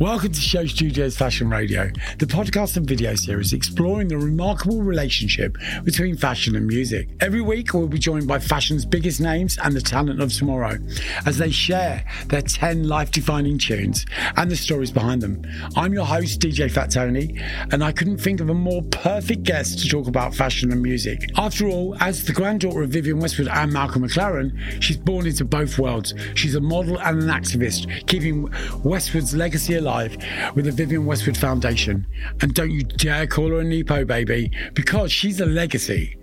Welcome to SHOWstudio's Fashion Radio, the podcast and video series exploring the remarkable relationship between fashion and music. Every week, we'll be joined by fashion's biggest names and the talent of tomorrow as they share their 10 life defining tunes and the stories behind them. I'm your host, DJ Fat Tony, and I couldn't think of a more perfect guest to talk about fashion and music. After all, as the granddaughter of Vivienne Westwood and Malcolm McLaren, she's born into both worlds. She's a model and an activist, keeping Westwood's legacy alive with the Vivienne Westwood Foundation. And don't you dare call her a Nepo baby because she's a legacy.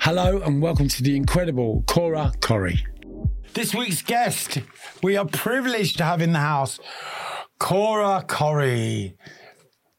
Hello and welcome to the incredible Cora Corrè. This week's guest, we are privileged to have in the house Cora Corrè.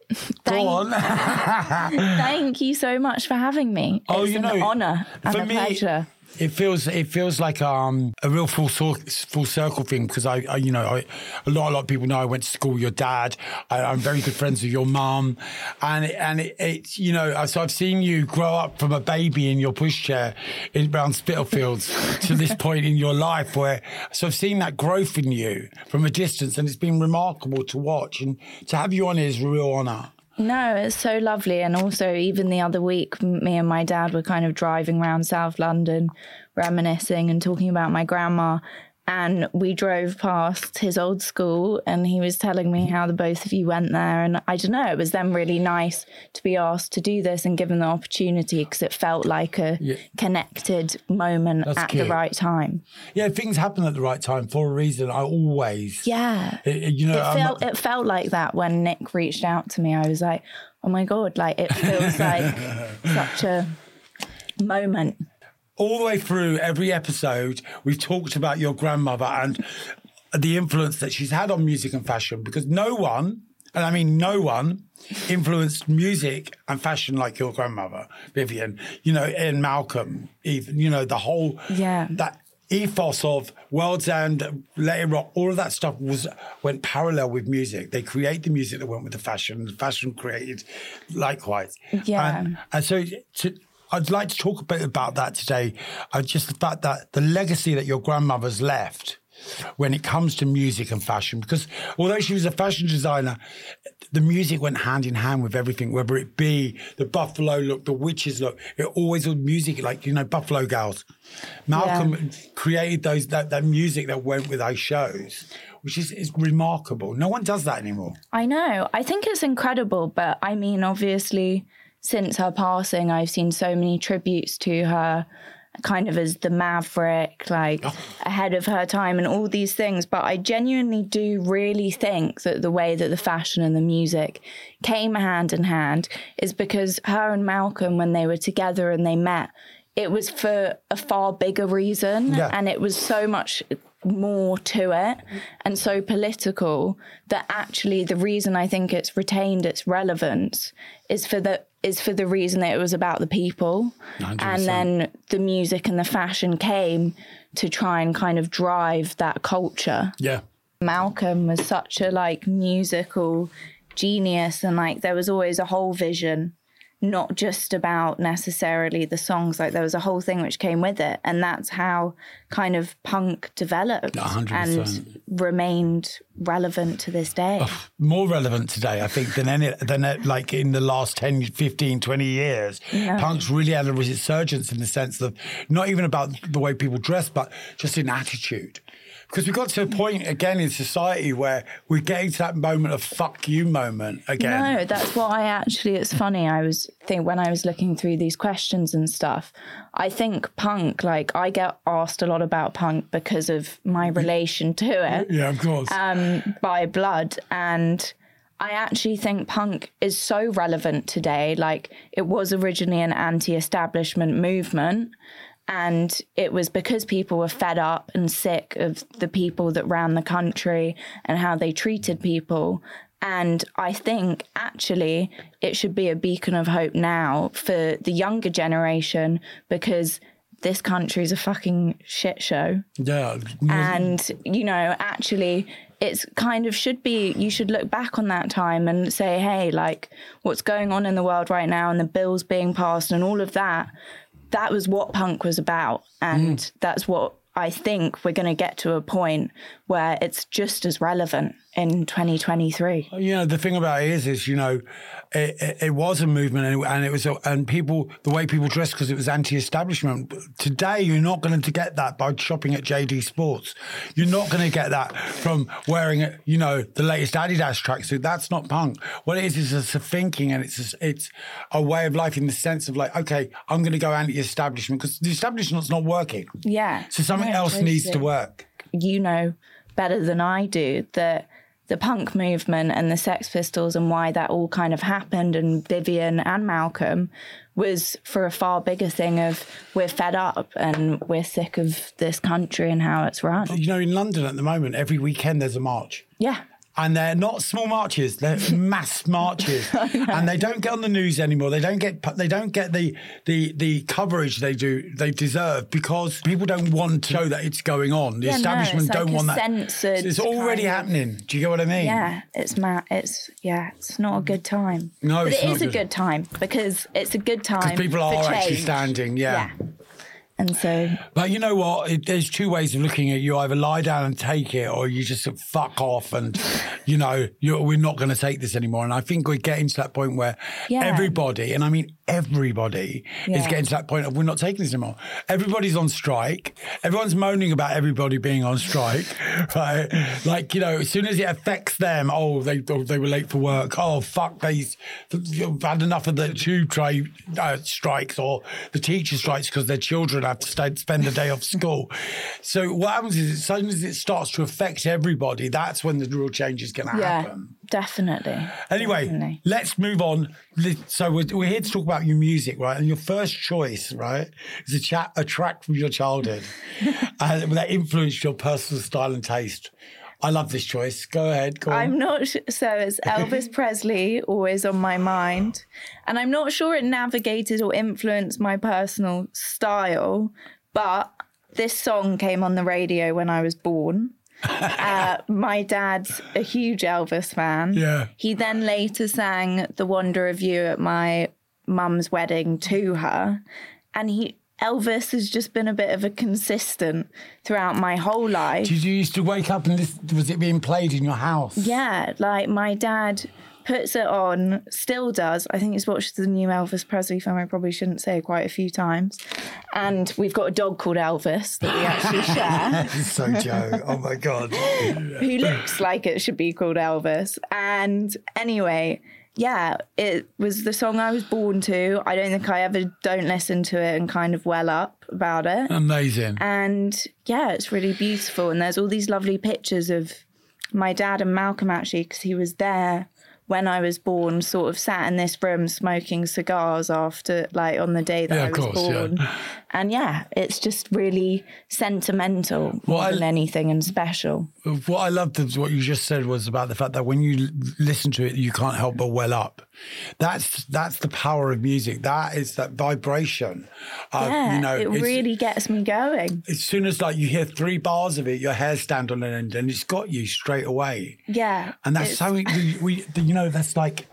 Go on. Thank you so much for having me. Oh, it's you an know, honour and for a me- pleasure. It feels it feels like um, a real full full circle thing because I, I you know I, a lot a lot of people know I went to school with your dad. I, I'm very good friends with your mum, and it, and it, it's you know so I've seen you grow up from a baby in your pushchair in around Spitalfields to this point in your life where so I've seen that growth in you from a distance and it's been remarkable to watch and to have you on is a real honour. No, it's so lovely. And also, even the other week, me and my dad were kind of driving around South London, reminiscing and talking about my grandma. And we drove past his old school, and he was telling me how the both of you went there. And I don't know, it was then really nice to be asked to do this and given the opportunity because it felt like a Yeah. connected moment That's at cute. the right time. Yeah, things happen at the right time for a reason. I always Yeah. It- it- you know it felt it felt like that when Nick reached out to me. I was like, oh my god, like it feels like such a moment. All the way through every episode, we've talked about your grandmother and the influence that she's had on music and fashion because no one, and I mean no one, influenced music and fashion like your grandmother, Vivienne, you know, and Malcolm, even, you know, the whole, Yeah. that ethos of World's End, Let It Rock, all of that stuff was went parallel with music. They create the music that went with the fashion, and the fashion created likewise. Yeah. And, and so to, I'd like to talk a bit about that today. Uh, just the fact that the legacy that your grandmother's left when it comes to music and fashion, because although she was a fashion designer, the music went hand in hand with everything, whether it be the Buffalo look, the witches look, it always was music, like, you know, Buffalo Girls. Malcolm created those that, that music that went with those shows, which is, is remarkable. No one does that anymore. I know. I think it's incredible, but I mean, obviously, since her passing, I've seen so many tributes to her, kind of as the maverick, like oh. ahead of her time, and all these things. But I genuinely do really think that the way that the fashion and the music came hand in hand is because her and Malcolm, when they were together and they met, it was for a far bigger reason, Yeah. and it was so much more to it and so political that actually the reason I think it's retained its relevance is for the is for the reason that it was about the people 100%. and then the music and the fashion came to try and kind of drive that culture Yeah. Malcolm was such a like musical genius and like there was always a whole vision not just about necessarily the songs like there was a whole thing which came with it and that's how kind of punk developed 100%. and remained relevant to this day more relevant today, I think, than any than uh, like in the last 10, 15, 20 years. Punk's really had a resurgence in the sense of not even about the way people dress, but just in attitude. Because we got to a point again in society where we're getting to that moment of fuck you moment again. No, that's what I actually. It's funny. I was think when I was looking through these questions and stuff. I think punk. Like I get asked a lot about punk because of my relation to it Yeah, of course. um, by blood, and I actually think punk is so relevant today. Like it was originally an anti-establishment movement. And it was because people were fed up and sick of the people that ran the country and how they treated people. And I think actually it should be a beacon of hope now for the younger generation because this country is a fucking shit show. yeah. And, you know, actually, it's kind of should be, you should look back on that time and say, hey, like what's going on in the world right now and the bills being passed and all of that, that was what punk was about. And mm. that's what I think we're going to get to a point where it's just as relevant in 2023. You know, the thing about it is, is you know, it, it, it was a movement, and, and it was, a, and people, the way people dressed because it was anti-establishment. Today, you're not going to get that by shopping at JD Sports. You're not going to get that from wearing, you know, the latest Adidas tracksuit. That's not punk. What it is is it's a thinking, and it's a, it's a way of life in the sense of like, okay, I'm going to go anti-establishment because the establishment's not working, Yeah. so something No, else needs to work. you know better than I do that the punk movement and the Sex Pistols and why that all kind of happened and Vivienne and Malcolm was for a far bigger thing of we're fed up and we're sick of this country and how it's run. You know, in London at the moment, every weekend there's a march. Yeah. And they're not small marches; they're mass marches, and they don't get on the news anymore. They don't get they don't get the the the coverage they do they deserve because people don't want to know that it's going on. The Yeah, no, establishment it's don't a want that. censored it's already happening. Do you get what I mean? Yeah, it's mad. It's yeah, it's not a good time. No, but it's it is a good. good time because it's a good time. Because people are actually standing. Yeah. Yeah, and so But you know what? It, there's two ways of looking at. You either lie down and take it, or you just fuck off and, you know, you're, we're not going to take this anymore. And I think we're getting to that point where Yeah. everybody, and I mean everybody, is getting to that point of we're not taking this anymore. Everybody's on strike. Everyone's moaning about everybody being on strike, right? Like, you know, as soon as it affects them, oh, they oh, they were late for work. Oh, fuck, they've had enough of the tube trade uh, strikes or the teacher strikes because their children have to stay, spend the day off school. So what happens is, as soon as it starts to affect everybody, that's when the real change is going to yeah, happen. definitely. Anyway, Definitely. let's move on. So we're, we're here to talk about your music, right? And your first choice, right, is a, chat, a track from your childhood uh, that influenced your personal style and taste. I love this choice. Go ahead. Go. I'm not sh- so it's Elvis Presley always on my mind, and I'm not sure it navigated or influenced my personal style, but this song came on the radio when I was born. uh, my dad's a huge Elvis fan. Yeah. He then later sang "The Wonder of You" at my mum's wedding to her, and he. Elvis has just been a bit of a consistent throughout my whole life. Did you used to wake up and this, was it being played in your house? Yeah, like my dad puts it on, still does. I think he's watched the new Elvis Presley film. I probably shouldn't say quite a few times. And we've got a dog called Elvis that we actually share, so Joe. Oh my God. who looks like it should be called Elvis. And anyway, yeah, it was the song I was born to. I don't think I ever don't listen to it and kind of well up about it. Amazing. And yeah, it's really beautiful. And there's all these lovely pictures of my dad and Malcolm actually, because he was there when I was born, sort of sat in this room smoking cigars after, like, on the day that Yeah, I was course, yeah. born. And yeah, it's just really sentimental more I- than anything and special. What I loved is what you just said was about the fact that when you listen to it, you can't help but well up. That's that's the power of music. That is that vibration. Uh, of, Yeah, you know, it really gets me going. as soon as like you hear three bars of it, your hair stand on end, and it's got you straight away. Yeah. And that's so we, we you know that's like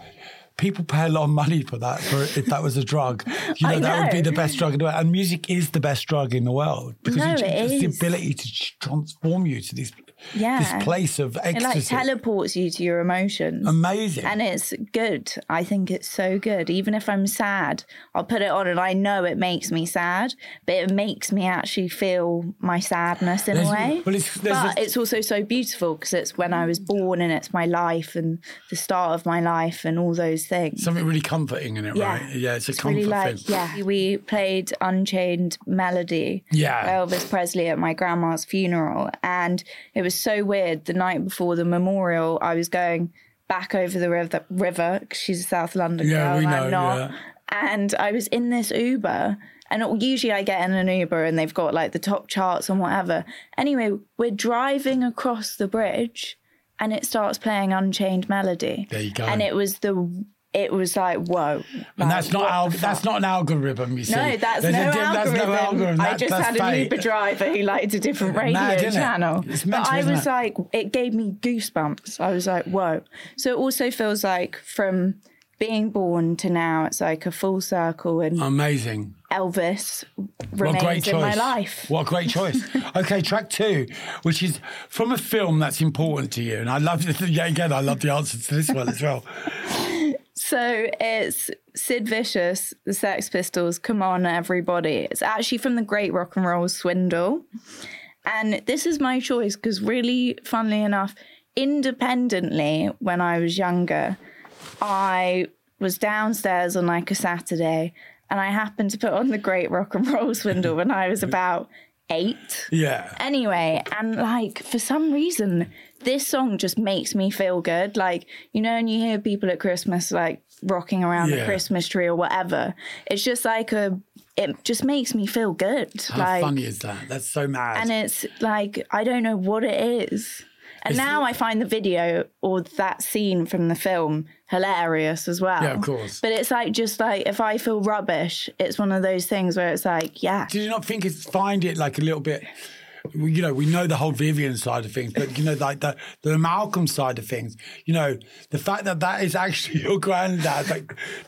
people pay a lot of money for that for if that was a drug. You know, I that would be the best drug in the world. And music is the best drug in the world because No, it, it it's the ability to transform you to these Yeah. this place of ecstasy. It like teleports you to your emotions. Amazing. And it's good. I think it's so good. Even if I'm sad, I'll put it on and I know it makes me sad, but it makes me actually feel my sadness in There's- a way. well, it's- there's but a- it's also so beautiful because it's when I was born and it's my life and the start of my life and all those things. Something really comforting in it, Yeah. right? Yeah, it's a It's comfort really like, thing. yeah. We played Unchained Melody Yeah. by Elvis Presley at my grandma's funeral. And it was so weird. The night before the memorial, I was going back over the river, river 'cause she's a South London Yeah, girl we and know, I'm not. yeah. And I was in this Uber. And usually I get in an Uber and they've got like the top charts and whatever. Anyway, we're driving across the bridge and it starts playing Unchained Melody. There you go. And it was the, it was like, whoa. And that's not al- that's not an algorithm, you see. No, that's no, a di- algorithm. That's no algorithm. I just had fate. an Uber driver who liked a different radio Mad, isn't it? channel. It's but mental, I was it? like, it gave me goosebumps. I was like, whoa. So it also feels like from being born to now, it's like a full circle, and Amazing. Elvis What remains great in my life. What a great choice. okay, track two, which is from a film that's important to you. And I love, yeah, again, I love the answer to this one as well. So it's Sid Vicious, the Sex Pistols, Come On Everybody. It's actually from the Great Rock and Roll Swindle. And this is my choice because, really, funnily enough, independently, when I was younger, I was downstairs on like a Saturday and I happened to put on the Great Rock and Roll Swindle when I was about eight. Yeah. Anyway, and like for some reason, this song just makes me feel good. Like, you know, and you hear people at Christmas like rocking around the Christmas tree or whatever. It's just like a, it just makes me feel good. How like, funny is that? That's so mad. and it's like, I don't know what it is. And now I find the video or that scene from the film hilarious as well. Yeah, of course. But it's like, just like, if I feel rubbish, it's one of those things where it's like, yeah. Did you not think it's find it like a little bit? You know, we know the whole Vivienne side of things, but you know, like the the Malcolm side of things. You know, the fact that that is actually your granddad that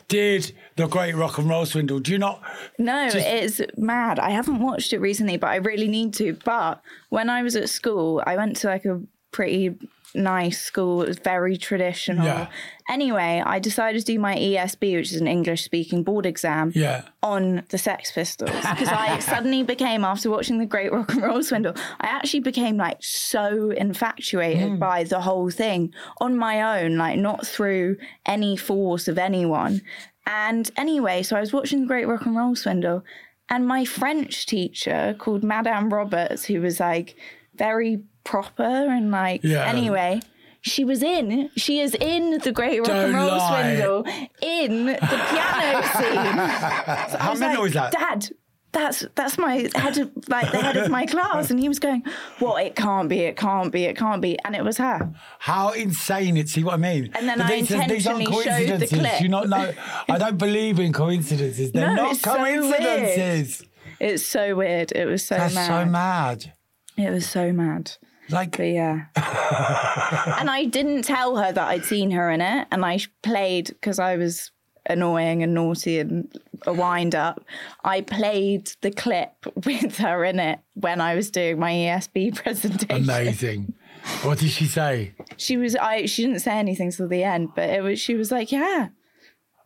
did the Great Rock and Roll Swindle. Do you not? No, Just- it's mad. I haven't watched it recently, but I really need to. But when I was at school, I went to like a pretty nice school. It was very traditional. Yeah. Anyway, I decided to do my ESB, which is an English speaking board exam, Yeah. on the Sex Pistols because I suddenly became after watching the Great Rock and Roll Swindle. I actually became like so infatuated hmm. by the whole thing on my own, like not through any force of anyone. And anyway, so I was watching the Great Rock and Roll Swindle, and my French teacher called Madame Roberts, who was like very proper and like Yeah. anyway. She was in. She is in the Great Rock Don't and Roll lie. Swindle in the piano scene. So How was mental like, is that? Dad, that's that's my head of like the head of my class, and he was going, "What? It can't be. It can't be. It can't be." And it was her. How insane it! See what I mean? And then But I these are- these aren't intentionally showed the coincidences. clip. You not know? I don't believe in coincidences. They're No, not it's so coincidences. It's so weird. It was so That's mad. so mad. It was so mad. Like But yeah. and I didn't tell her that I'd seen her in it, and I played because I was annoying and naughty and a wind up. I played the clip with her in it when I was doing my ESB presentation. amazing. What did she say? She was I she didn't say anything till the end, but it was she was like, Yeah.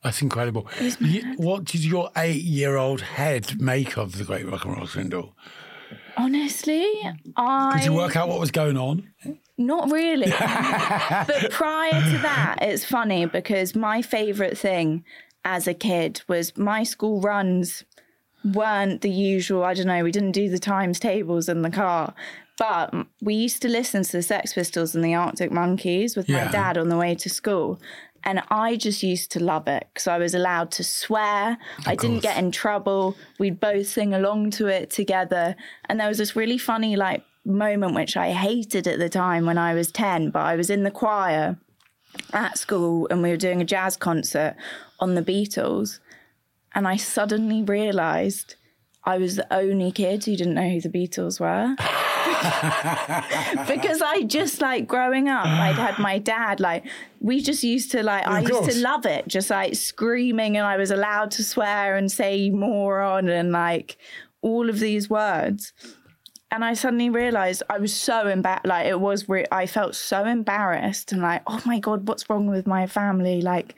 That's incredible. You- what did your eight-year-old head make of the Great Rock and Roll Swindle? Honestly, I Did you work out what was going on? Not really. but prior to that, it's funny because my favourite thing as a kid was my school runs weren't the usual, I don't know, we didn't do the times tables in the car. But we used to listen to the Sex Pistols and the Arctic Monkeys with Yeah. my dad on the way to school. And I just used to love it because I was allowed to swear. I didn't get in trouble. We'd both sing along to it together. And there was this really funny, like, moment which I hated at the time when I was 10, but I was in the choir at school and we were doing a jazz concert on the Beatles. And I suddenly realized I was the only kid who didn't know who the Beatles were. because I just like growing up, I'd had my dad, like, we just used to like, I used to love it, just like screaming, and I was allowed to swear and say moron and like all of these words. and I suddenly realized I was so embarrassed. Like it was, re- I felt so embarrassed and like, oh my god, what's wrong with my family? Like,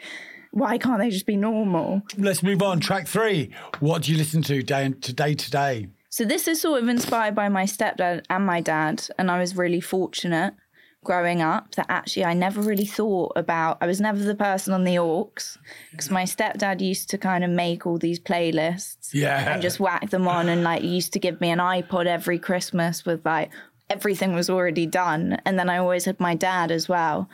why can't they just be normal? Let's move on. Track three. What do you listen to day to day to day? So this is sort of inspired by my stepdad and my dad, and I was really fortunate growing up that actually I never really thought about. I was never the person on the orcs because my stepdad used to kind of make all these playlists, Yeah. and just whack them on, and like used to give me an iPod every Christmas with like everything was already done, and then I always had my dad as well.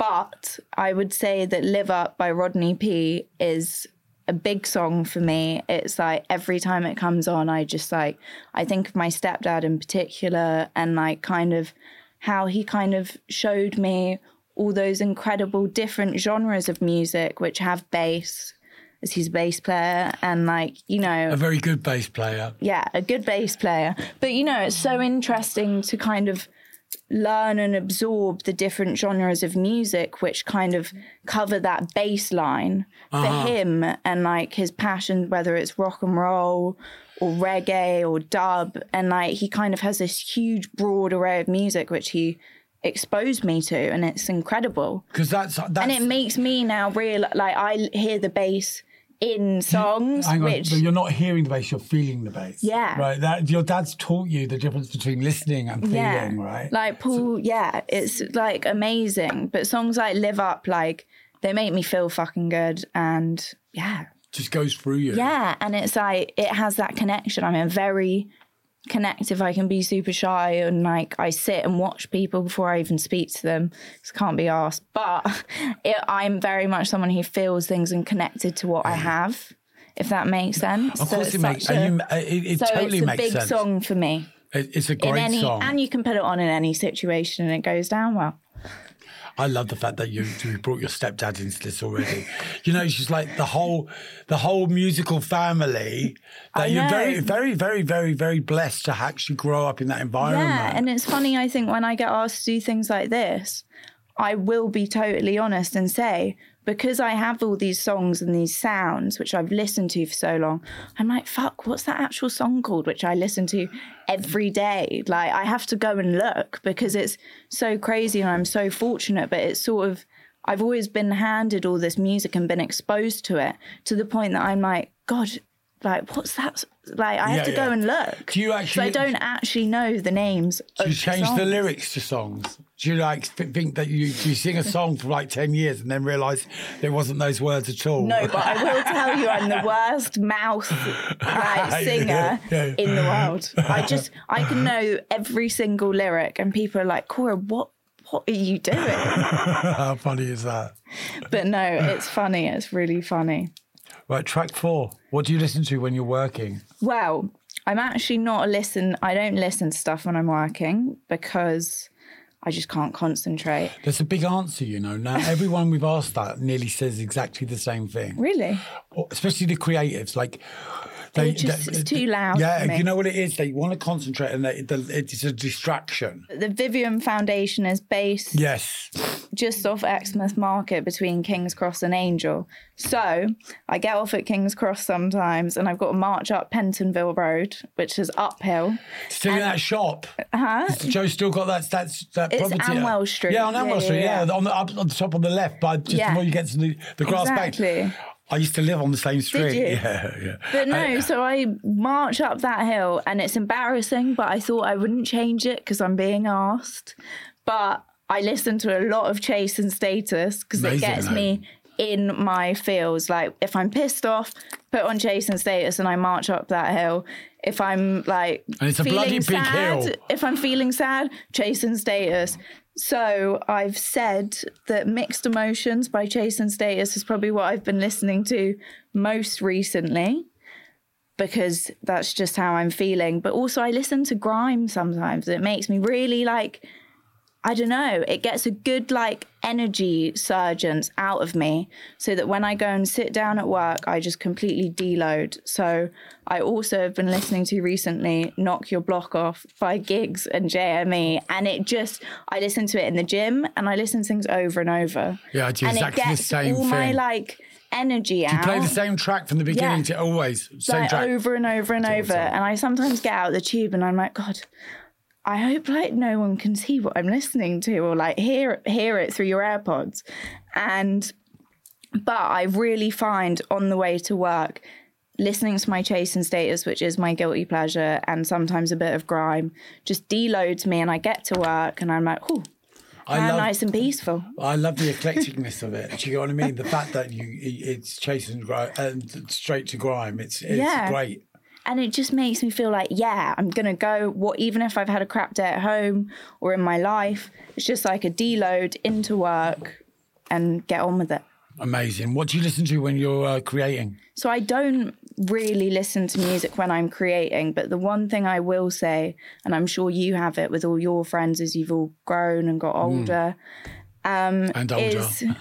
But I would say that "Live Up" by Rodney P is a big song for me. It's like every time it comes on, I just like I think of my stepdad in particular and like kind of how he kind of showed me all those incredible different genres of music which have bass as he's a bass player and like you know A very good bass player. yeah, a good bass player. But you know, it's so interesting to kind of learn and absorb the different genres of music which kind of cover that bass line for uh-huh. him and like his passion whether it's rock and roll or reggae or dub. And like he kind of has this huge broad array of music which he exposed me to and it's incredible. Because that's that's and it makes me now real like i hear the bass in songs Hang on, which but you're not hearing the bass, you're feeling the bass. Yeah. Right. That your dad's taught you the difference between listening and feeling, right? Like Paul, yeah, it's like amazing. But songs like Live Up, like they make me feel fucking good. And yeah, Just goes through you. yeah. And it's like, it has that connection. I'm a very connective. I can be super shy and like I sit and watch people before I even speak to them because can't be asked. But it, I'm very much someone who feels things and connected to what I have. If that makes sense. Of So course it's it makes such a- you, uh, it, it so totally it's a makes big sense. song for me It- it's a great any song. and you can put it on in any situation and it goes down well. I love the fact that you, you brought your stepdad into this already. you know, she's like the whole the whole musical family that I you're very, very, very, very, very blessed to actually grow up in that environment. Yeah, and it's funny. I think when I get asked to do things like this, I will be totally honest and say because I have all these songs and these sounds which I've listened to for so long. I'm like, fuck, what's that actual song called which I listen to every day? Like I have to go and look because it's so crazy and I'm so fortunate. But it's sort of I've always been handed all this music and been exposed to it to the point that I'm like, God. Like what's that? Like I Yeah, have to go yeah. and look. Do you actually? So I don't actually know the names. Do you change the songs. lyrics to songs? Do you like think that you you sing a song for like ten years and then realise there wasn't those words at all? No, but I will tell you, I'm the worst mouth like singer Yeah. in the world. I just I can know every single lyric, and people are like, "Cora, what what are you doing?" How funny is that? But no, it's funny. It's really funny. Right, track four. What do you listen to when you're working? Well, I'm actually not a listen. I don't listen to stuff when I'm working because I just can't concentrate. There's a big answer, you know. Now everyone we've asked that nearly says exactly the same thing. Really? Especially the creatives, like they, just- they- it's too loud Yeah, you know what it is. They want to concentrate, and they, the, it's a distraction. The Vivienne Foundation is based Yes, just off Exmouth Market between King's Cross and Angel. So I get off at King's Cross sometimes and I've got to march up Pentonville Road, which is uphill. still in that shop. Huh? Joe still got that that that It's property. Amwell Street. Yeah, on Yeah, Amwell yeah, Street. Yeah, yeah. on the up on the top on the left, but just Yeah. before you get to the, the grass Exactly. bank. I used to live on the same street. you? Yeah, yeah. But no, so I march up that hill and it's embarrassing, but I thought I wouldn't change it because I'm being asked. But I listen to a lot of Chase and Status because it gets me in my feels. Like if I'm pissed off, put on Chase and Status and I march up that hill. If I'm like And it's a bloody big sad, hill. if I'm feeling sad, Chase and Status. So I've said that Mixed Emotions by Chase and Status is probably what I've been listening to most recently because that's just how I'm feeling. But also, I listen to grime sometimes. It makes me really like, I don't know, it gets a good like energy surgence out of me so that when I go and sit down at work, I just completely deload. So I also have been listening to recently Knock Your Block Off by Giggs and JME. And it just, I listen to it in the gym and I listen to things over and over. Yeah, I do and exactly it the gets same all my like energy out. Do You play the same track from the beginning Yeah. to always same like track. over and over and over. And I sometimes get out the tube and I'm like, God, I hope like no one can see what I'm listening to or like hear hear it through your AirPods. And but I really find on the way to work, listening to my chase and status, which is my guilty pleasure, and sometimes a bit of grime, just deloads me and I get to work and I'm like, oh, I love, nice and peaceful. I love the eclecticness of it. Do you know what I mean? The fact that you it's chase and grime and straight to grime. It's it's Yeah. great. And it just makes me feel like yeah i'm gonna go what even if i've had a crap day at home or in my life it's just like a deload into work and get on with it Amazing. What do you listen to when you're uh, creating? so i don't really listen to music when i'm creating but the one thing i will say and i'm sure you have it with all your friends as you've all grown and got older Um, and older. is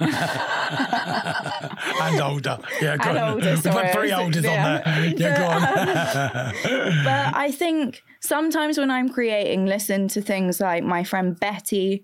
and older. Yeah, go And on. older, We've sorry, had three olders yeah. on there. Yeah, go on. Um, but I think sometimes when I'm creating, listen to things like my friend Betty.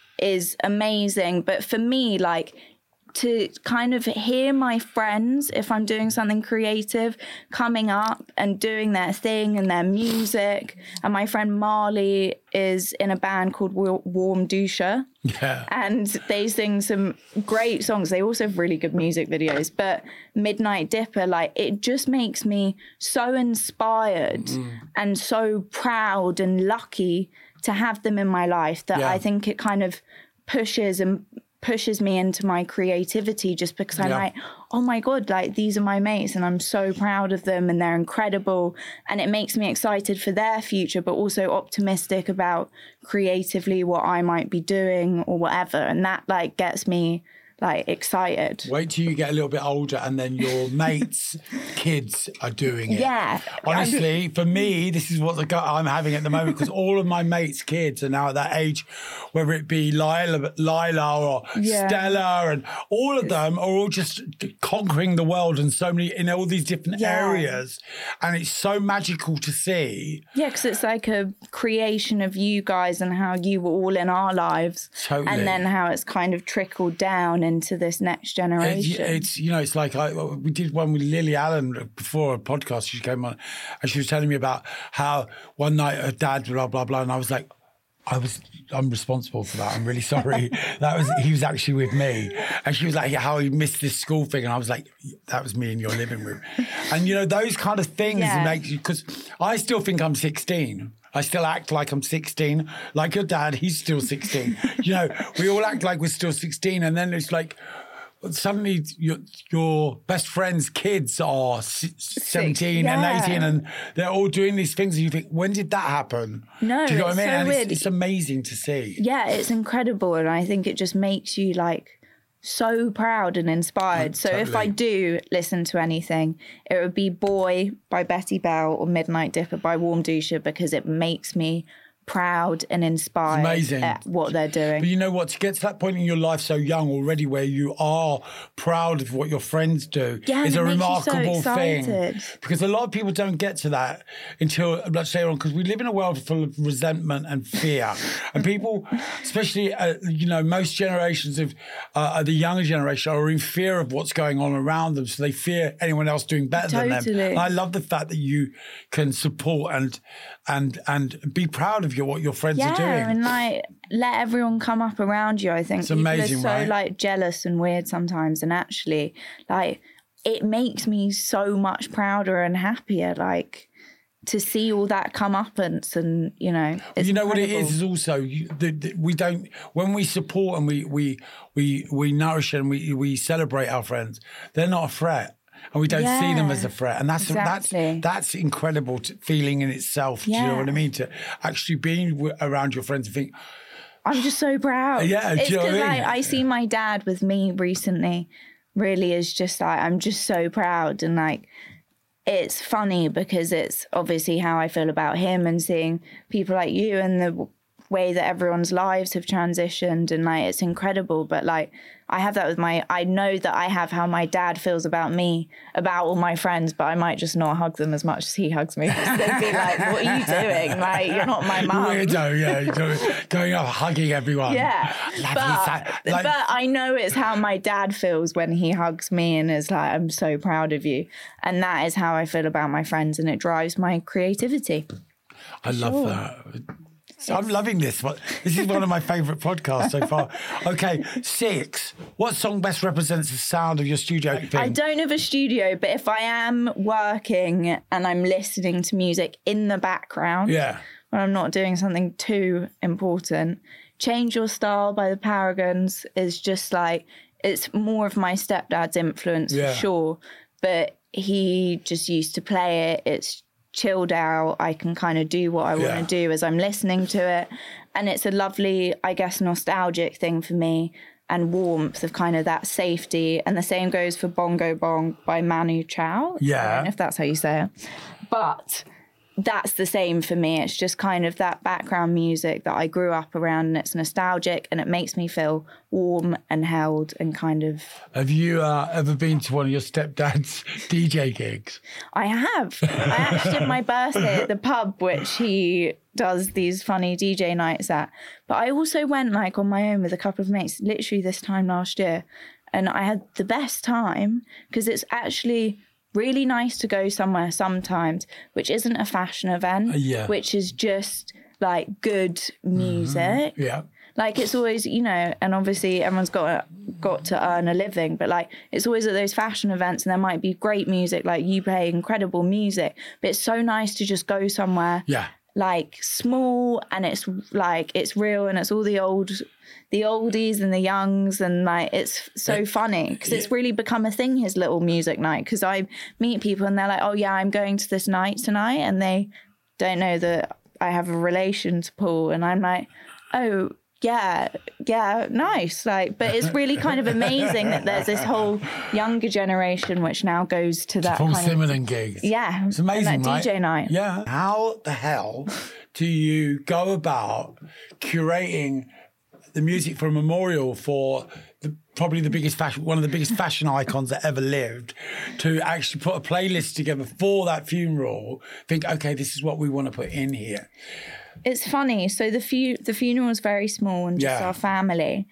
is amazing but for me like to kind of hear my friends if i'm doing something creative coming up and doing their thing and their music and my friend marley is in a band called Warmduscher Yeah. and they sing some great songs. They also have really good music videos. But Midnight Dipper, like it just makes me so inspired Mm. and so proud and lucky to have them in my life that Yeah. I think it kind of pushes and pushes me into my creativity just because I'm Yeah. like, oh my God, like these are my mates and I'm so proud of them and they're incredible. And it makes me excited for their future, but also optimistic about creatively what I might be doing or whatever. And that like gets me like excited. Wait till you get a little bit older and then your mates' kids are doing it. Yeah. Honestly, for me, this is what the gut I'm having at the moment because all of my mates' kids are now at that age, whether it be Lila, Lila or Yeah. Stella, and all of them are all just conquering the world and so many in all these different Yeah. areas, and it's so magical to see. Yeah, because it's like a creation of you guys and how you were all in our lives. Totally. And then how it's kind of trickled down into this next It's, generation. it's you know it's like I we did one with Lily Allen before a podcast. She came on and she was telling me about how one night her dad blah blah blah, and I was like. I was I'm responsible for that. I'm really sorry. that was he was actually with me. And she was like, how he missed this school thing. And I was like, that was me in your living room. And you know, those kind of things Yeah. make you because I still think I'm 16. I still act like I'm 16. Like your dad, he's still 16. you know, we all act like we're still 16. And then it's like suddenly your your best friend's kids are 17 yeah. and 18 and they're all doing these things and you think when did that happen No, do you know what i mean so it's, it's amazing to see yeah, it's incredible. And I think it just makes you like so proud and inspired. So if I do listen to anything, it would be Boy by Betty Bell or Midnight Dipper by Warmduscher because it makes me proud and inspired amazing. at what they're doing. But you know what? To get to that point in your life so young already, where you are proud of what your friends do, Yeah, is a you so remarkable thing. Because a lot of people don't get to that until, let's say, on because we live in a world full of resentment and fear, and people, especially uh, you know, most generations of uh, the younger generation are in fear of what's going on around them, so they fear anyone else doing better than them. And I love the fact that you can support and and and be proud of your what your friends yeah, are doing. and like let everyone come up around you. I think It's amazing, so right? like jealous and weird sometimes, and actually, like it makes me so much prouder and happier. Like to see all that comeuppance and you know you know what it is is is also you, the, the, we don't when we support and we we we we nourish and we we celebrate our friends they're not a threat and we don't see them as a threat and that's exactly. that's that's incredible to, feeling in itself do you know what I mean to actually being w- around your friends and think I'm just so proud. Yeah, do it's you know what I mean? I, I see my dad with me recently. Really, is just like I'm just so proud and like it's funny because it's obviously how I feel about him and seeing people like you and the way that everyone's lives have transitioned and like it's incredible. But like I have that with my I know that I have how my dad feels about me about all my friends, but I might just not hug them as much as he hugs me. They'd be like, "What are you doing? Like you're not my mum." weirdo yeah you're going, going up hugging everyone Yeah, but. Like- but I know it's how my dad feels when he hugs me and is like, "I'm so proud of you," and that is how I feel about my friends, and it drives my creativity. I love that. So I'm loving this. This is one of my favourite podcasts so far. Okay, six. What song best represents the sound of your studio thing? I don't have a studio, but if I am working and I'm listening to music in the background, Yeah. when I'm not doing something too important. Change Your Style by the Paragons is just like, it's more of my stepdad's influence Yeah. for sure, but he just used to play it. It's chilled out. I can kind of do what I Yeah. want to do as I'm listening to it. And it's a lovely, I guess, nostalgic thing for me and warmth of kind of that safety. And the same goes for Bongo Bong by Manu Chao. Yeah. if that's how you say it. But that's the same for me. It's just kind of that background music that I grew up around and it's nostalgic and it makes me feel warm and held and kind of Have you uh, ever been to one of your stepdad's DJ gigs? I have. I actually did my birthday at the pub, which he does these funny DJ nights at. But I also went like on my own with a couple of mates, literally this time last year. And I had the best time because it's actually really nice to go somewhere sometimes, which isn't a fashion event, uh, yeah. which is just like good music. Mm-hmm. Yeah. Like it's always, you know, and obviously everyone's got got to earn a living, but like it's always at those fashion events, and there might be great music, like you play incredible music, but it's so nice to just go somewhere, Yeah. Like small, and it's like it's real, and it's all the old, the oldies and the youngs, and like it's so funny because it's really become a thing. His little music night, because I meet people and they're like, oh yeah, I'm going to this night tonight, and they don't know that I have a relation to Paul, and I'm like, oh yeah, yeah, nice. Like, but it's really kind of amazing that there's this whole younger generation which now goes to that Paul kind of Simonon gigs. yeah, It's amazing, and that right? DJ night. Yeah. How the hell do you go about curating the music for a memorial for the, probably the biggest fashion, one of the biggest fashion icons that ever lived, to actually put a playlist together for that funeral? Think, okay, this is what we want to put in here. It's funny. So the fu- the funeral was very small and just Yeah. our family,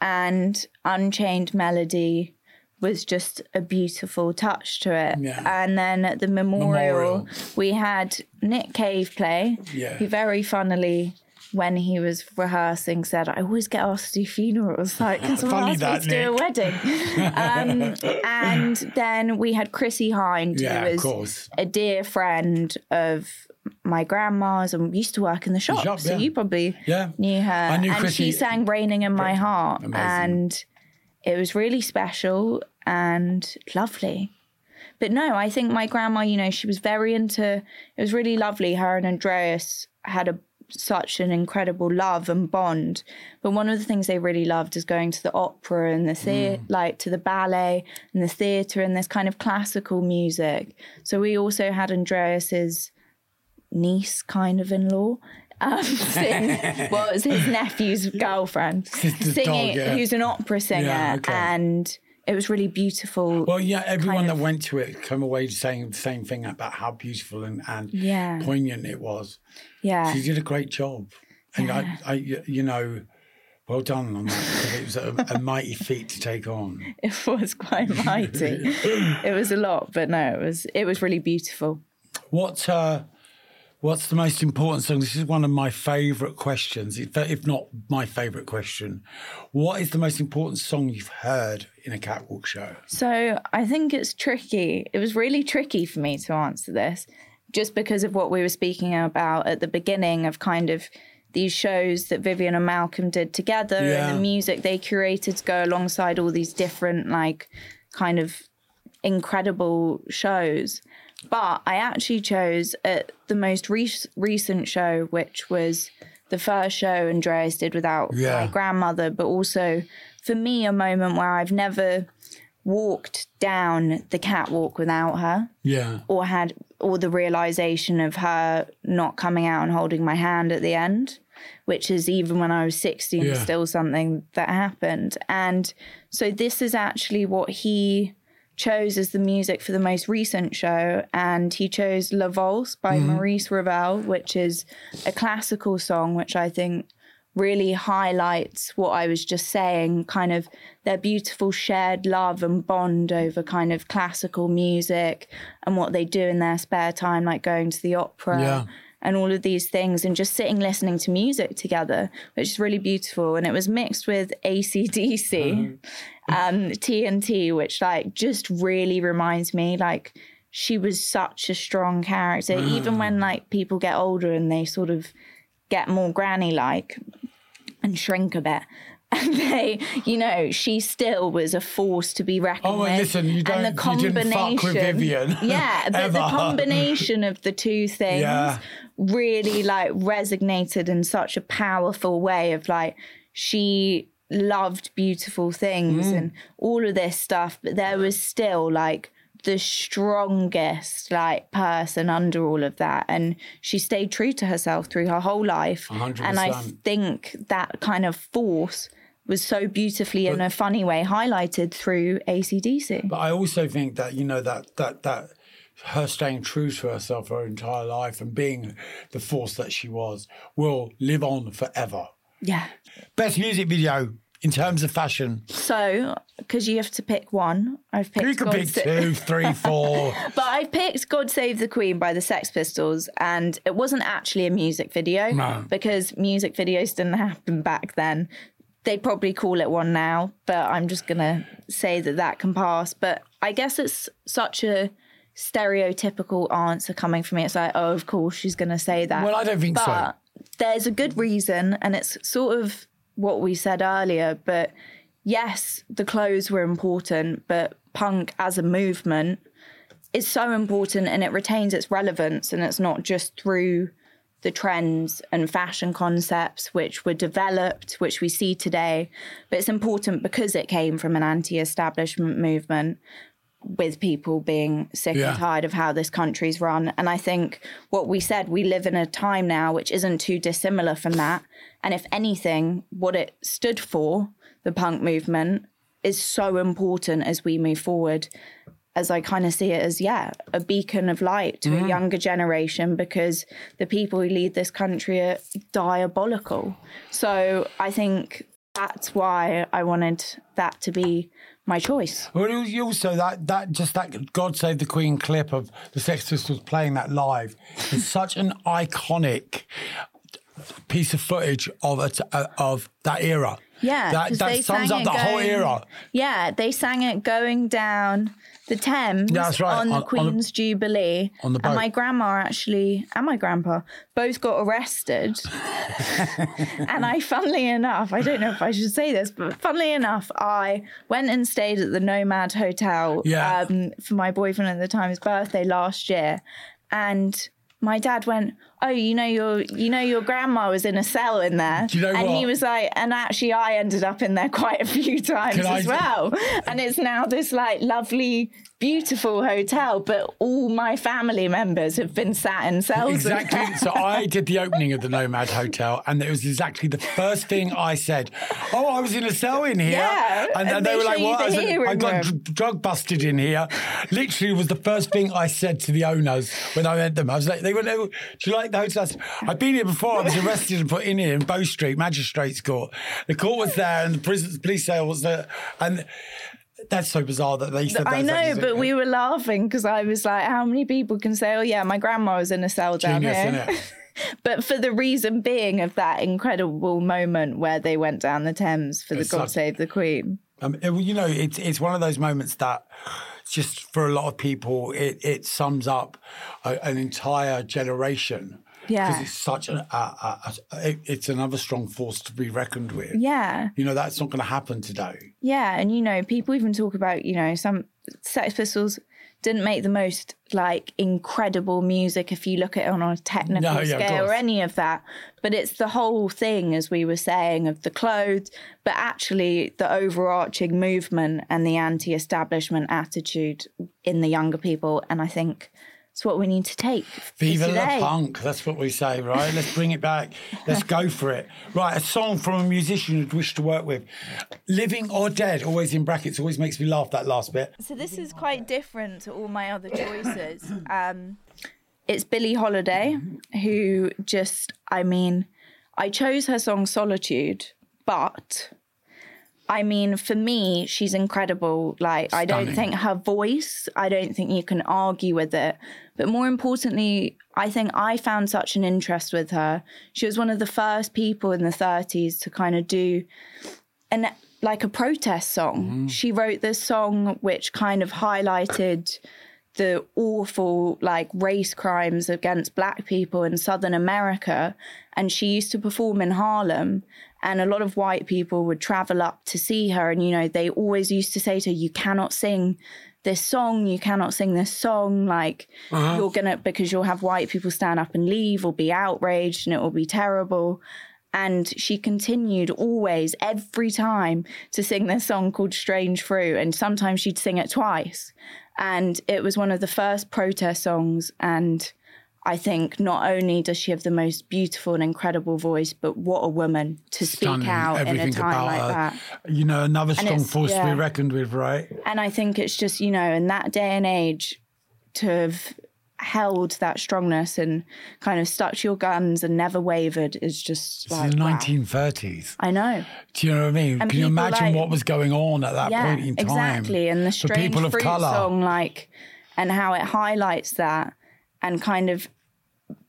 and Unchained Melody was just a beautiful touch to it. Yeah. And then at the memorial, Memorial. we had Nick Cave play. Yeah. Who very funnily. When he was rehearsing, said, "I always get asked to do funerals, like because I'm asked that, to do a wedding." um, and then we had Chrissie Hynde, Yeah, who was a dear friend of my grandma's and used to work in the shop. shop, so yeah. you probably Yeah. knew her. I knew and Chrissie- she sang Raining in My Heart. Amazing. And it was really special and lovely. But no, I think my grandma, you know, she was very into it was really lovely. Her and Andreas had a such an incredible love and bond. But one of the things they really loved is going to the opera and the theatre, mm. like to the ballet and the theatre and this kind of classical music. So we also had Andreas's niece kind of in law. Um, sing, well, it was his nephew's girlfriend singing, dog, yeah. who's an opera singer, Yeah, okay. and it was really beautiful. Well, yeah, everyone kind that of- went to it came away saying the same thing about how beautiful and, and Yeah. poignant it was. yeah, She did a great job. And I, I, you know, well done on that. It was a, a mighty feat to take on. it was quite mighty. it was a lot, but no, it was it was really beautiful. What, uh, what's the most important song? This is one of my favourite questions, if, if not my favourite question. What is the most important song you've heard in a catwalk show? So I think it's tricky. It was really tricky for me to answer this just because of what we were speaking about at the beginning of kind of these shows that Vivienne and Malcolm did together Yeah. and the music they curated to go alongside all these different like kind of incredible shows. But I actually chose at the most re- recent show, which was the first show Andreas did without Yeah. my grandmother, but also for me, a moment where I've never walked down the catwalk without her Yeah. or had or the realization of her not coming out and holding my hand at the end which is even when i was 16 Yeah. still something that happened and so this is actually what he chose as the music for the most recent show and he chose la valse by mm-hmm. maurice ravel which is a classical song which i think really highlights what I was just saying kind of their beautiful shared love and bond over kind of classical music and what they do in their spare time, like going to the opera. Yeah. And all of these things, and just sitting listening to music together, which is really beautiful. And it was mixed with ACDC, um, TNT, which like just really reminds me like she was such a strong character. Even when like people get older and they sort of get more granny like and shrink a bit. And they, you know, she still was a force to be reckoned Oh, with. listen, you don't- and the you didn't fuck with combination- Vivienne, Yeah, but the combination of the two things Yeah. really like resonated in such a powerful way of like she loved beautiful things Mm. and all of this stuff, but there was still like the strongest like person under all of that and she stayed true to herself through her whole life and i think that kind of force was so beautifully in a funny way highlighted through acdc But I also think that you know that that that her staying true to herself her entire life and being the force that she was will live on forever. yeah Best music video in terms of fashion. so because you have to pick one i've picked You could God pick Sa- two, three, four. But I picked God Save the Queen by the Sex Pistols, and it wasn't actually a music video No. because music videos didn't happen back then. They'd probably call it one now, but I'm just going to say that that can pass. But I guess it's such a stereotypical answer coming from me. It's like, oh, of course she's going to say that. Well, I don't think so. but there's a good reason, and it's sort of what we said earlier. But yes, the clothes were important, but punk as a movement is so important and it retains its relevance, and it's not just through the trends and fashion concepts which were developed, which we see today, but it's important because it came from an anti establishment movement with people being sick Yeah. and tired of how this country's run. And I think what we said, we live in a time now which isn't too dissimilar from that. And if anything, what it stood for, the punk movement, is so important as we move forward. As I kind of see it as, yeah, a beacon of light to a mm. younger generation because the people who lead this country are diabolical. So I think that's why I wanted that to be my choice. Well, it was also that that just that God Save the Queen clip of the Sex Pistols playing that live is such an iconic piece of footage of a, of that era. Yeah, that that sums up it that whole era. Yeah, they sang it going down the Thames that's right, on the on- on the- Queen's Jubilee. on the And boat. my grandma actually and my grandpa both got arrested. and I, funnily enough, I don't know if I should say this, but funnily enough, I went and stayed at the Nomad Hotel Yeah. um, for my boyfriend at the time, his birthday last year. And my dad went, "Oh, you know your you know your grandma was in a cell in there." You know and he was like, "And actually, I ended up in there quite a few times Can as ju- well." And it's now this like lovely, beautiful hotel, but all my family members have been sat in cells. Exactly. there. so I did the opening of the Nomad Hotel, and it was exactly the first thing I said. Oh, I was in a cell in here, Yeah, and, and they they were like, "What?" I, said, I got dr- drug busted in here. Literally, was the first thing I said to the owners when I met them. I was like, "They went, do you like the hotel?" I said, I've been here before. I was arrested and put in here in Bow Street Magistrates Court. The court was there, and the prison police cell was there, and. That's so bizarre that they said that. I know, but we were laughing because I was like, "How many people can say, oh yeah, my grandma was in a cell down Genius, here?" but for the reason being of that incredible moment where they went down the Thames for the God Save the Queen. Um, it- you know, it's it's one of those moments that just for a lot of people, it, it sums up a, an entire generation. Yeah. Because it's such an, a, a, a, it- it's another strong force to be reckoned with. Yeah. You know, that's not going to happen today. Yeah, and you know, people even talk about, you know, some Sex Pistols didn't make the most like incredible music if you look at it on a technical No, yeah, scale or any of that. But it's the whole thing, as we were saying, of the clothes, but actually the overarching movement and the anti establishment attitude in the younger people. And I think it's what we need to take. for Viva today. la punk. That's what we say, right? Let's bring it back. Let's go for it. Right, a song from a musician you'd wish to work with. Living or dead, always in brackets, always makes me laugh that last bit. So this is quite different to all my other choices. Um, it's Billie Holiday, who just, I mean, I chose her song Solitude, but I mean, for me, she's incredible. Like, I don't think her voice, I don't think you can argue with it. But more importantly, I think I found such an interest with her. She was one of the first people in the 30s to kind of do an like a protest song. Mm-hmm. She wrote this song which kind of highlighted the awful like race crimes against black people in southern America and she used to perform in Harlem and a lot of white people would travel up to see her and you know they always used to say to her you cannot sing this song you cannot sing this song like uh-huh. you're gonna because you'll have white people stand up and leave or be outraged and it will be terrible and she continued always, every time, to sing this song called Strange Fruit. And sometimes she'd sing it twice. And it was one of the first protest songs. And I think not only does she have the most beautiful and incredible voice, but what a woman to speak Stunning. out in a time about like her. that. You know, another strong force to be reckoned with, right? And I think it's just, you know, in that day and age, to have held that strongness and kind of stuck to your guns and never wavered is just It's like the wow. 1930s. I know. Do you know what I mean? And Can you imagine like- what was going on at that yeah, point in time? exactly. And the for strange people of fruit colour? song, like, and how it highlights that, and kind of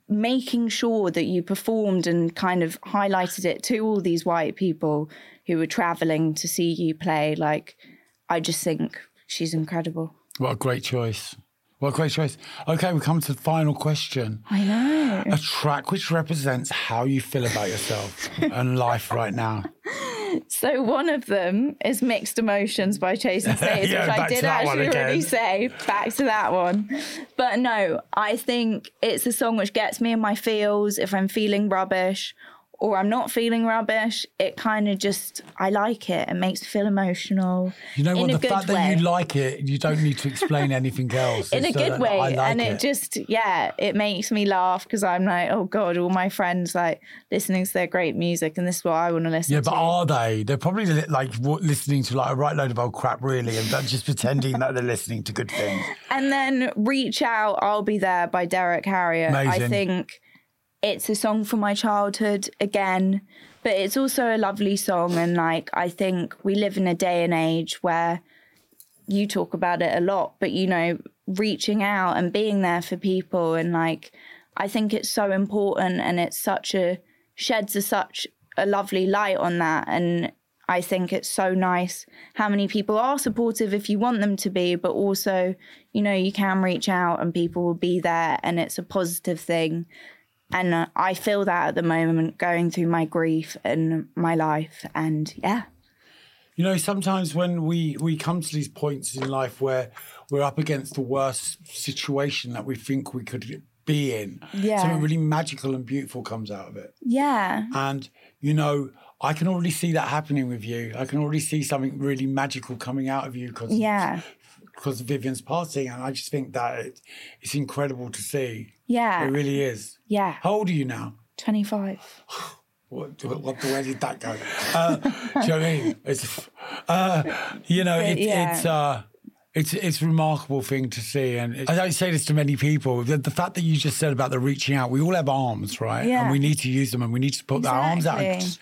making sure that you performed and kind of highlighted it to all these white people who were traveling to see you play. Like, I just think she's incredible. What a great choice. What a great choice. Okay, we come to the final question. I know. A track which represents how you feel about yourself and life right now. So one of them is Mixed Emotions by Chase and Stays, Yeah, which I did actually really say. Back to that one. But no, I think it's a song which gets me in my feels if I'm feeling rubbish or I'm not feeling rubbish. It kind of just, I like it. It makes me feel emotional. You know what? The fact way. that you like it, you don't need to explain anything else. in a good uh, way like and it, just yeah it makes me laugh because i'm like oh god all my friends like listening to their great music and this is what i want to listen Yeah, to Yeah, but are they? They're probably like listening to like a right load of old crap, really, and just pretending that they're listening to good things. And then Reach Out, I'll Be There by Derrick Harriott. I think it's a song from my childhood again, but it's also a lovely song. And like, I think we live in a day and age where you talk about it a lot, but you know, reaching out and being there for people. And like, I think it's so important and it's such a, sheds a, such a lovely light on that. And I think it's so nice how many people are supportive if you want them to be, but also, you know, you can reach out and people will be there and it's a positive thing. And uh, I feel that at the moment going through my grief and my life. And yeah, You know, sometimes when we we come to these points in life where we're up against the worst situation that we think we could be in, Yeah. something really magical and beautiful comes out of it. yeah, And you know, I can already see that happening with you. I can already see something really magical coming out of you because yeah, because of Vivienne's passing, and I just think that it, it's incredible to see. Yeah, It really is. yeah. How old are you now? 25. What, what, where did that go? Uh, do you know what I mean? It's, uh, you know, it, yeah. it's uh, it's it's a remarkable thing to see, and it, I don't say this to many people. The, the fact that you just said about the reaching out, we all have arms, right? Yeah. And we need to use them, and we need to put our arms out. And just,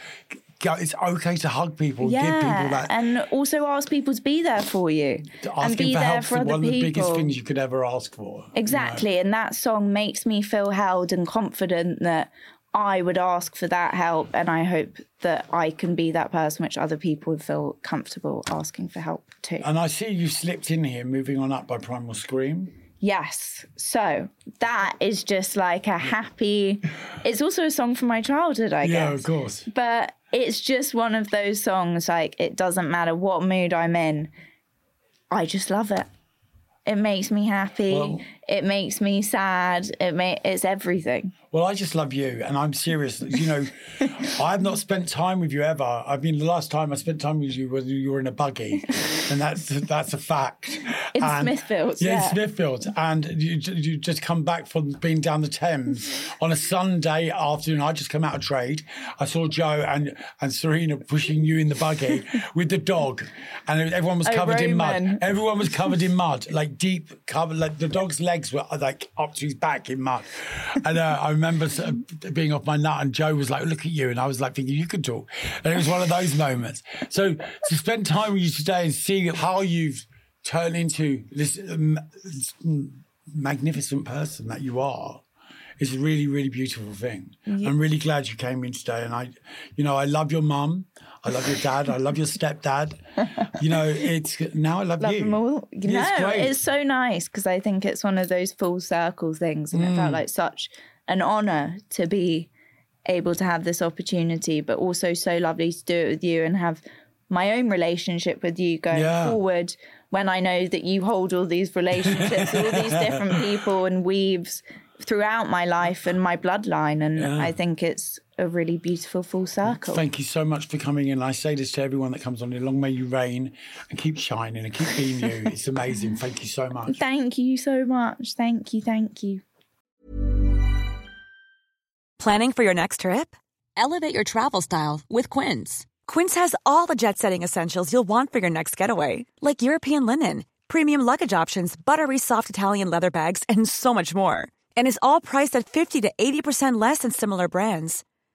go- it's okay to hug people, give Yeah, people that. and also ask people to be there for you and asking be for there help for other one of the biggest things you could ever ask for. you know? Exactly. And that song makes me feel held and confident that I would ask for that help, and I hope that I can be that person which other people would feel comfortable asking for help too. And I see you slipped in here, moving on up by Primal Scream. Yes. So that is just like a happy. It's also a song from my childhood, I Yeah, guess. Yeah, of course. But it's just one of those songs. Like it doesn't matter what mood I'm in. I just love it. It makes me happy. Well- it makes me sad. It may. It's everything. Well, I just love you, and I'm serious. You know, I've not spent time with you ever. I mean, the last time I spent time with you was you were in a buggy, and that's that's a fact. In And- Smithfields, yeah, yeah. in Smithfields, and you you just come back from being down the Thames on a Sunday afternoon. I just come out of trade. I saw Joe and and Serena pushing you in the buggy with the dog, and everyone was Oh, covered in mud. Everyone was covered in mud, like deep covered. Like the dog's legs were like up to his back in mud. And uh, I remember sort of being off my nut, and Joe was like, "Look at you," and I was like, thinking you could talk. And it was one of those moments. So to spend time with you today and seeing how you've turned into this, um, this magnificent person that you are. Is a really, really beautiful thing. I'm really glad you came in today. And I, you know, I love your mum. I love your dad. I love your stepdad. You know, it's now I love, Love you. them all. Yeah, no, great. it's so nice because I think it's one of those full circle things, and it Mm. felt like such an honor to be able to have this opportunity, but also so lovely to do it with you and have my own relationship with you going Yeah. forward. When I know that you hold all these relationships, all these different people and weaves throughout my life and my bloodline, and I think it's a really beautiful full circle. Thank you so much for coming in. I say this to everyone that comes on here. Long may you reign and keep shining and keep being you. It's amazing. Thank you so much. Thank you so much. Thank you. Thank you. Planning for your next trip? Elevate your travel style with Quince. Quince has all the jet setting essentials you'll want for your next getaway, like European linen, premium luggage options, buttery soft Italian leather bags, and so much more. And is all priced at 50 to 80% less than similar brands.